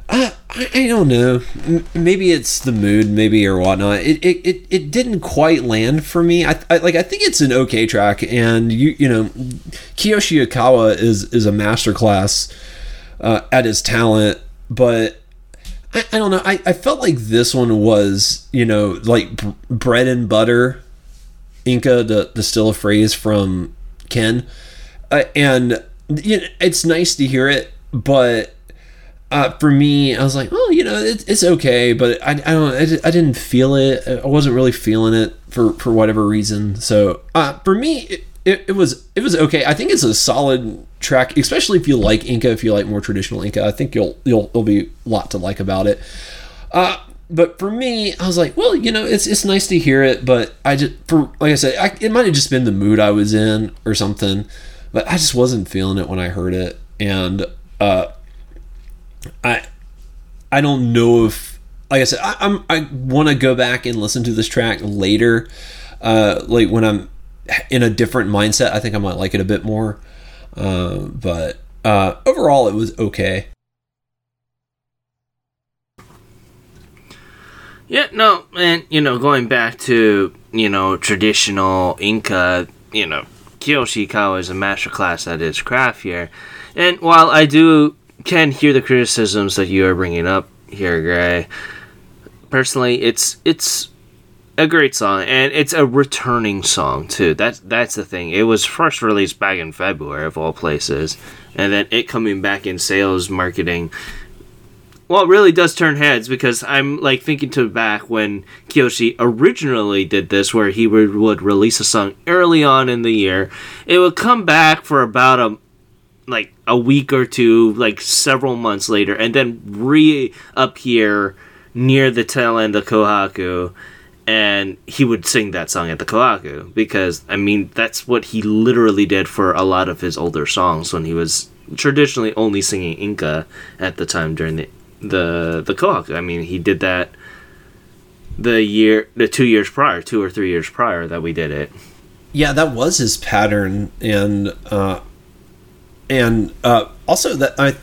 uh, I, I don't know. M- maybe it's the mood, maybe or whatnot. It, it, it, it didn't quite land for me. I, I like I think it's an okay track, and you you know, Kiyoshi Hikawa is is a masterclass uh, at his talent, but. I, I don't know. I, I felt like this one was, you know, like b- bread and butter Enka to, to steal a phrase from Ken. Uh, and you know, it's nice to hear it, but uh, for me, I was like, oh, you know, it, it's okay, but I, I don't, I, I, didn't feel it. I wasn't really feeling it for, for whatever reason. So uh, for me, it, it, it, was it was okay. I think it's a solid track, especially if you like Enka, if you like more traditional Enka. I think you'll you'll there'll be a lot to like about it. Uh, but for me, I was like, well, you know, it's it's nice to hear it, but I just for like I said, I, it might have just been the mood I was in or something, but I just wasn't feeling it when I heard it, and uh, I I don't know if like I said, I, I'm I want to go back and listen to this track later, uh, like when I'm in a different mindset. I think I might like it a bit more, uh, but uh, overall, it was okay. Yeah, no, and you know, going back to you know traditional Enka, you know, Kiyoshi Hikawa is a masterclass at his craft here, and while I do can hear the criticisms that you are bringing up here, Gray, personally, it's it's a great song, and it's a returning song too. That's that's the thing. It was first released back in February of all places, and then it coming back in sales marketing well, it really does turn heads because I'm like thinking to back when Kiyoshi originally did this, where he would, would release a song early on in the year. It would come back for about a like a week or two, like several months later, and then reappear near the tail end of Kohaku, and he would sing that song at the Kohaku because I mean that's what he literally did for a lot of his older songs when he was traditionally only singing Enka at the time during the the the Kohaku. I mean, he did that the year, the two years prior, two or three years prior that we did it. Yeah, that was his pattern, and uh, and uh, also that I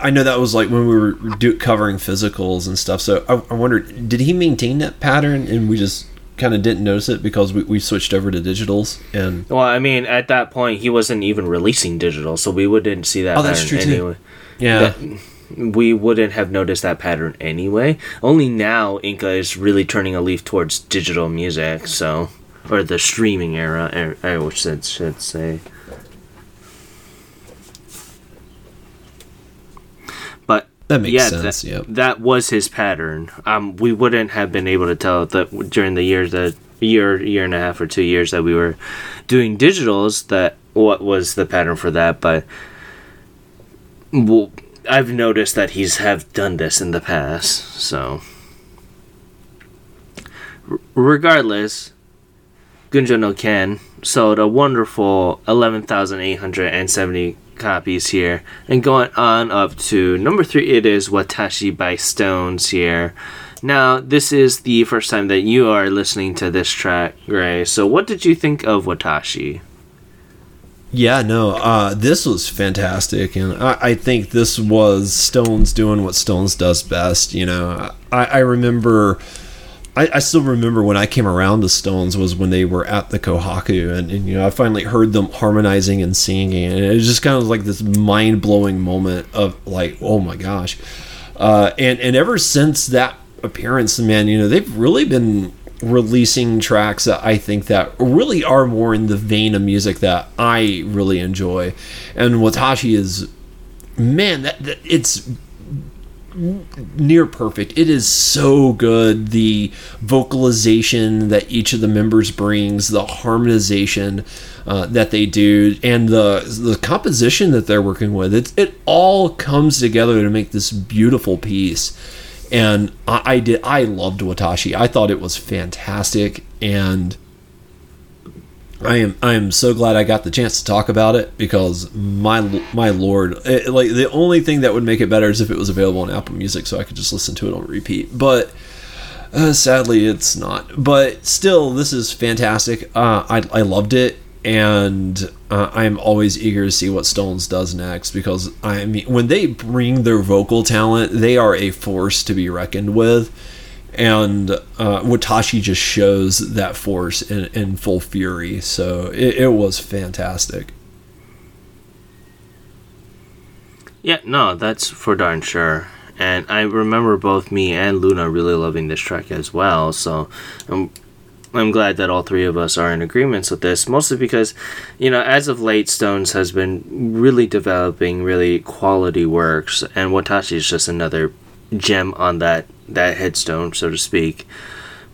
I know that was like when we were do, covering physicals and stuff. So I, I wondered, did he maintain that pattern, and we just kind of didn't notice it because we, we switched over to digitals and well i mean at that point he wasn't even releasing digital so we wouldn't see that oh that's true anyway. too yeah that, we wouldn't have noticed that pattern anyway. Only now Enka is really turning a leaf towards digital music, so or the streaming era, I should should say. But that makes yeah, sense. That, yep. that was his pattern. Um, we wouldn't have been able to tell that during the years that year year and a half or two years that we were doing digitals that what was the pattern for that, but. Well, I've noticed that he's have done this in the past, so R- regardless, Gunjo no Gen sold a wonderful 11,870 copies here, and going on up to number three, it is Watashi by Stones here. Now, this is the first time that you are listening to this track, Gray. So, what did you think of Watashi? Yeah, no, uh, this was fantastic, and I, I, think this was Stones doing what Stones does best. You know, I, I remember I, I, still remember when I came around the Stones was when they were at the Kohaku, and, and you know I finally heard them harmonizing and singing, and it was just kind of like this mind blowing moment of like, oh my gosh, uh, and and ever since that appearance, man, you know they've really been releasing tracks that I think that really are more in the vein of music that I really enjoy, and Watashi is, man, that, that it's near perfect. It is so good. The vocalization that each of the members brings, the harmonization uh, that they do, and the the composition that they're working with. It it all comes together to make this beautiful piece. And I, I did. I loved Watashi. I thought it was fantastic, and I am I am so glad I got the chance to talk about it because my my lord, it, like the only thing that would make it better is if it was available on Apple Music, so I could just listen to it on repeat. But uh, sadly, it's not. But still, this is fantastic. Uh, I I loved it, and uh, I'm always eager to see what Stones does next because I mean, when they bring their vocal talent, they are a force to be reckoned with and uh, Watashi just shows that force in, in full fury. So it, it, was fantastic. Yeah, no, that's for darn sure. And I remember both me and Luna really loving this track as well. So I'm, I'm glad that all three of us are in agreements with this, mostly because, you know, as of late, Stones has been really developing really quality works, and Watashi is just another gem on that that headstone, so to speak.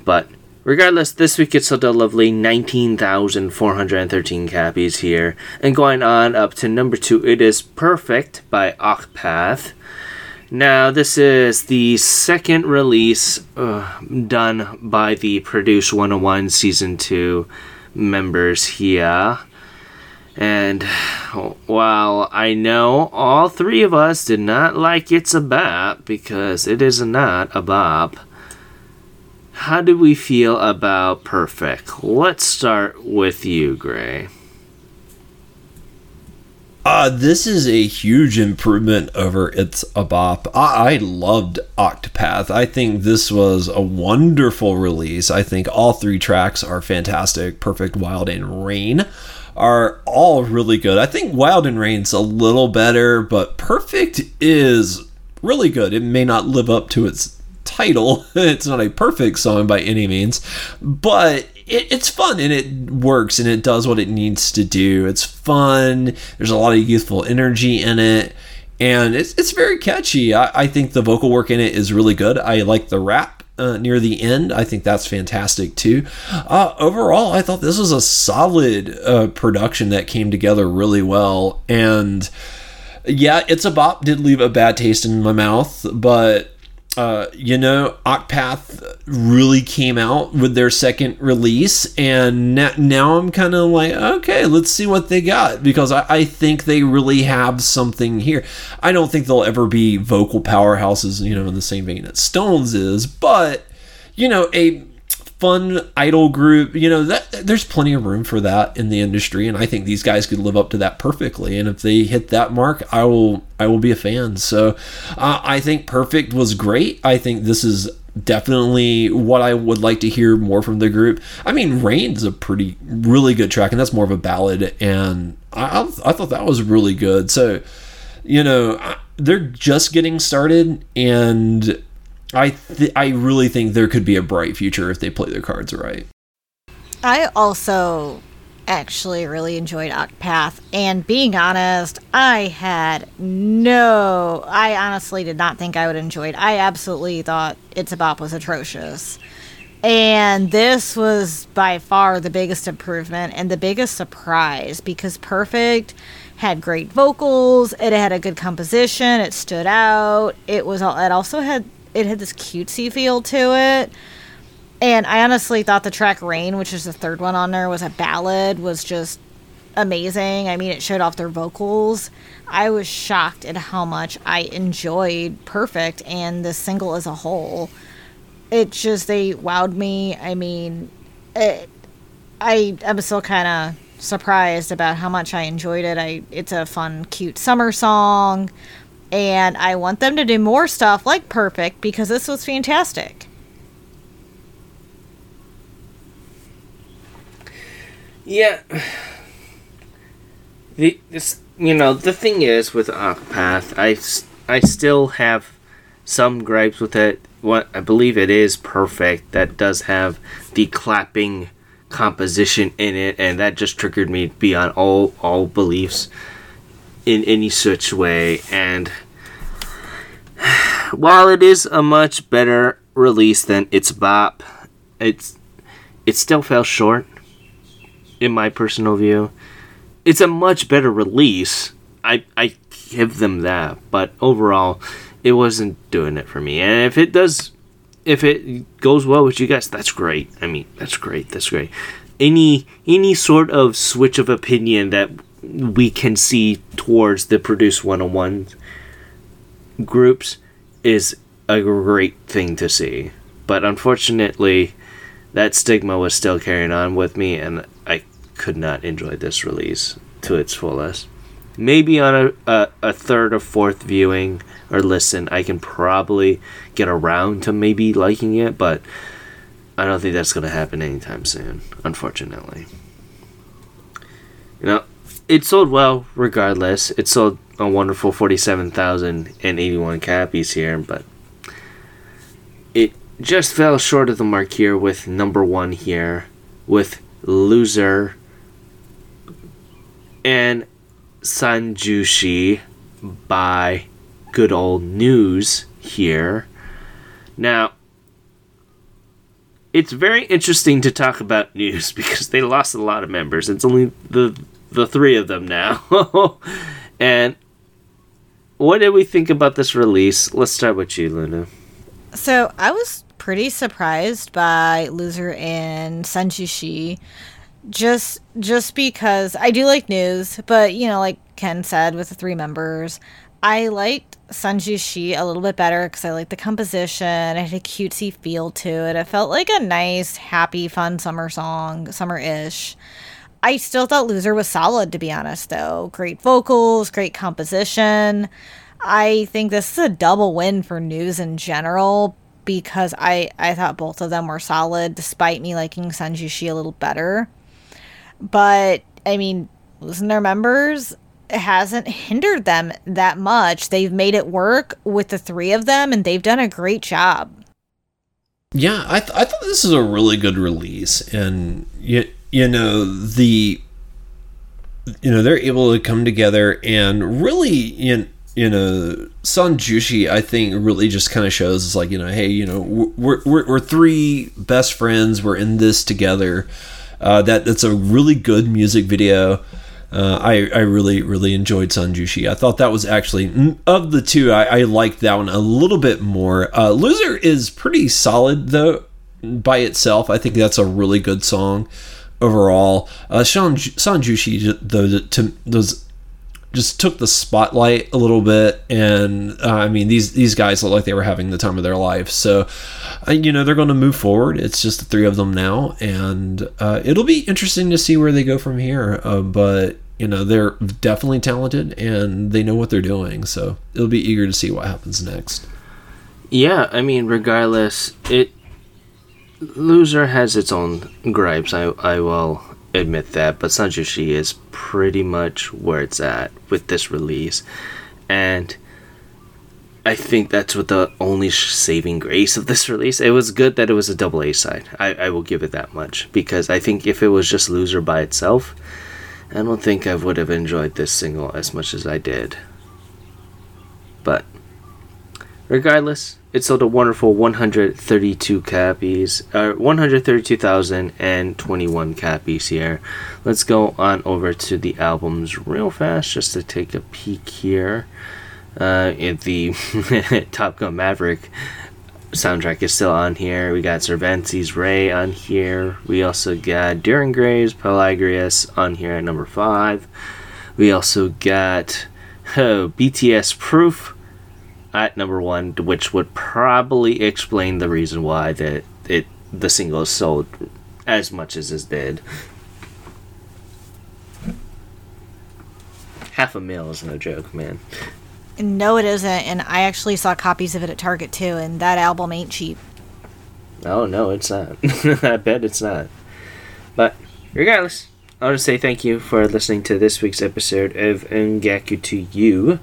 But regardless, this week it's still a lovely 19,413 cappies here. And going on up to number two, it is Perfect by Octopath. Now, this is the second release uh, done by the Produce 101 Season 2 members here. And while I know all three of us did not like It's a Bop because it is not a bop, how do we feel about Perfect? Let's start with you, Gray. Uh, this is a huge improvement over It's a Bop. I, I loved Octopath. I think this was a wonderful release. I think all three tracks are fantastic Perfect, Wild, and Rain are all really good. I think Wild and Rain's a little better, but Perfect is really good. It may not live up to its title. <laughs> it's not a perfect song by any means, but it, it's fun and it works and it does what it needs to do. It's fun. There's a lot of youthful energy in it. And it's, it's very catchy. I, I think the vocal work in it is really good. I like the rap uh, near the end. I think that's fantastic too. Uh, overall, I thought this was a solid uh, production that came together really well. And yeah, it's a bop. Did leave a bad taste in my mouth, but uh, you know, Octopath really came out with their second release, and na- now I'm kind of like, okay, let's see what they got because I-, I think they really have something here. I don't think they'll ever be vocal powerhouses, you know, in the same vein that Stones is, but you know, a fun idol group you know that there's plenty of room for that in the industry and i think these guys could live up to that perfectly and if they hit that mark i will i will be a fan. So uh, i think perfect was great. I think this is definitely what i would like to hear more from the group. I mean rain's a pretty really good track and that's more of a ballad and i, I thought that was really good. So you know they're just getting started and I th- I really think there could be a bright future if they play their cards right. I also actually really enjoyed Octopath, and being honest, I had no. I honestly did not think I would enjoy it. I absolutely thought It's a Bop was atrocious. And this was by far the biggest improvement and the biggest surprise because Perfect had great vocals, it had a good composition, it stood out. It was all, it also had it had this cutesy feel to it. And I honestly thought the track Rain, which is the third one on there, was a ballad, was just amazing. I mean, it showed off their vocals. I was shocked at how much I enjoyed Perfect and the single as a whole. It just, they wowed me. I mean, it, I am still kind of surprised about how much I enjoyed it. I It's a fun, cute summer song and I want them to do more stuff like Perfect because this was fantastic. Yeah. The this you know the thing is with Octopath, I I still have some gripes with it. What I believe it is perfect that does have the clapping composition in it, and that just triggered me beyond all all beliefs in any such way. And <sighs> while it is a much better release than its bop, it's it still fell short in my personal view. It's a much better release. I I give them that, but overall, it wasn't doing it for me. And if it does, if it goes well with you guys, that's great. I mean, that's great. That's great. Any any sort of switch of opinion that we can see towards the Produce 101 groups is a great thing to see. But unfortunately, that stigma was still carrying on with me, and I could not enjoy this release to its fullest. Maybe on a, a, a third or fourth viewing or listen, I can probably get around to maybe liking it, but I don't think that's going to happen anytime soon, unfortunately. You know, it sold well regardless. It sold a wonderful 47,081 copies here, but it just fell short of the mark here with number one here, with Loser and Sanjushi by Good Old News here. Now, it's very interesting to talk about news <laughs> because they lost a lot of members. It's only the the three of them now. <laughs> and what did we think about this release? Let's start with you, Luna. So I was pretty surprised by Loser and Sanjushi. Just just because I do like news, but you know, like Ken said with the three members, I liked Sanjushi a little bit better because I liked the composition. It had a cutesy feel to it. It felt like a nice, happy, fun summer song, summer-ish. I still thought Loser was solid, to be honest, though. Great vocals, great composition. I think this is a double win for news in general because I, I thought both of them were solid, despite me liking Sanjushi a little better. But, I mean, losing their members hasn't hindered them that much. They've made it work with the three of them, and they've done a great job. Yeah, I, th- I thought this is a really good release, and you, you know the you know they're able to come together and really you know, you know Sanjushi I think really just kind of shows it's like you know hey you know we're, we're, we're three best friends we're in this together uh, that that's a really good music video uh, I, I really really enjoyed Sanjushi. I thought that was actually of the two I, I liked that one a little bit more. Uh, Loser is pretty solid though by itself. I think that's a really good song overall. Uh, Sean Sanjushi though to those just took the spotlight a little bit, and uh, I mean these these guys look like they were having the time of their life. So, uh, you know they're going to move forward. It's just the three of them now, and uh, it'll be interesting to see where they go from here. Uh, but you know they're definitely talented and they know what they're doing. So it'll be eager to see what happens next. Yeah, I mean, regardless, it loser has its own gripes. I I will admit that, but Sanjushi is pretty much where it's at with this release, and I think that's what the only saving grace of this <laughs> release. It was good that it was a double A side. I, I will give it that much because I think if it was just Loser by itself, I don't think I would have enjoyed this single as much as I did. But regardless, it sold a wonderful 132 copies, or 132,021 copies here. Let's go on over to the albums real fast just to take a peek here. Uh, the <laughs> Top Gun Maverick soundtrack is still on here. We got Cervantes Ray on here. We also got Darren Gray's PHALARIS on here at number five. We also got <laughs> BTS Proof at number one, which would probably explain the reason why that it the single sold as much as it did. Half a mil is no joke, man. No, it isn't, and I actually saw copies of it at Target too, and that album ain't cheap. Oh no, it's not. <laughs> I bet it's not. But regardless, I want to say thank you for listening to this week's episode of Ongaku to You.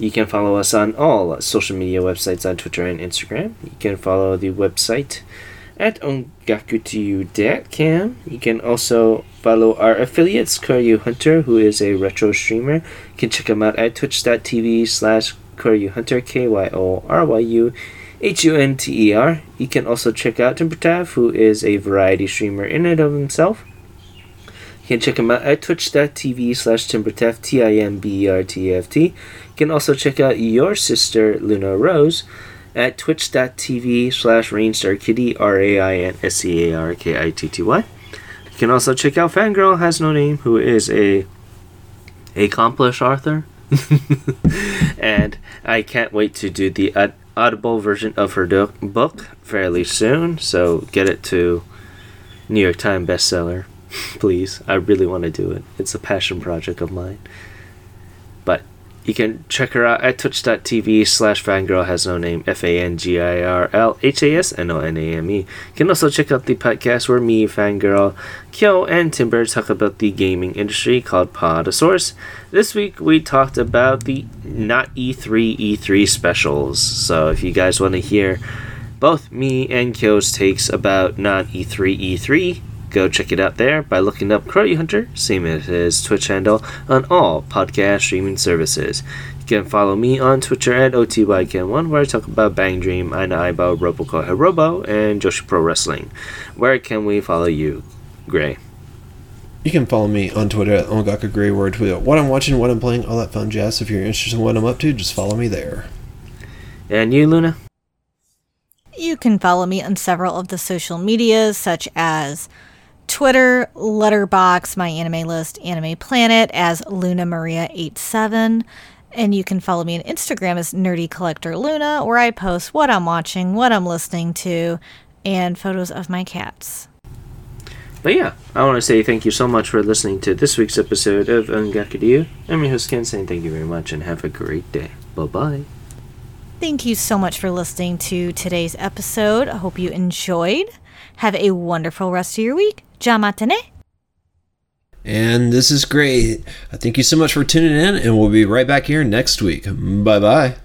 You can follow us on all social media websites on Twitter and Instagram. You can follow the website at ongakutoyou.com. You can also follow our affiliates, Kyoryu Hunter, who is a retro streamer. You can check him out at twitch.tv slash Kyoryu Hunter, K-Y-O-R-Y-U H-U-N-T-E-R. You can also check out Timbertav, who is a variety streamer in and of himself. You can check him out at twitch.tv slash timberteft, T-I-M-B-E-R-T-F-T. You can also check out your sister, Luna Rose, at twitch.tv slash rainstarkitty, R-A-I-N-S-C-A-R-K-I-T-T-Y. You can also check out Fangirl Has No Name, who is a accomplished author. <laughs> and I can't wait to do the audible version of her do- book fairly soon, so get it to New York Times bestseller, please. I really want to do it. It's a passion project of mine. But you can check her out at twitch.tv slash fangirl has no name f-a-n-g-i-r-l-h-a-s-n-o-n-a-m-e you can also check out the podcast where me fangirl kyo and timber talk about the gaming industry called podosaurus this week we talked about the not e3 e3 specials so if you guys want to hear both me and kyo's takes about not e3 e3 Go check it out there by looking up Kyoryu Hunter, same as his Twitch handle, on all podcast streaming services. You can follow me on Twitter at OTYKN1, where I talk about Bang Dream, Aina Aibo, Roboko Hirobo, and Joshi Pro Wrestling. Where can we follow you, Gray? You can follow me on Twitter at Ongaku Gray, where I tweet out what I'm watching, what I'm playing, all that fun jazz. If you're interested in what I'm up to, just follow me there. And you, Luna? You can follow me on several of the social medias, such as Twitter, Letterboxd, my anime list, Anime Planet as Luna Maria 87. And you can follow me on Instagram as Nerdy Collector Luna, where I post what I'm watching, what I'm listening to, and photos of my cats. But yeah, I want to say thank you so much for listening to this week's episode of Ongaku to You. I'm your host Ken saying thank you very much and have a great day. Bye bye. Thank you so much for listening to today's episode. I hope you enjoyed. Have a wonderful rest of your week. Jamatane. And this is great. Thank you so much for tuning in, and we'll be right back here next week. Bye bye.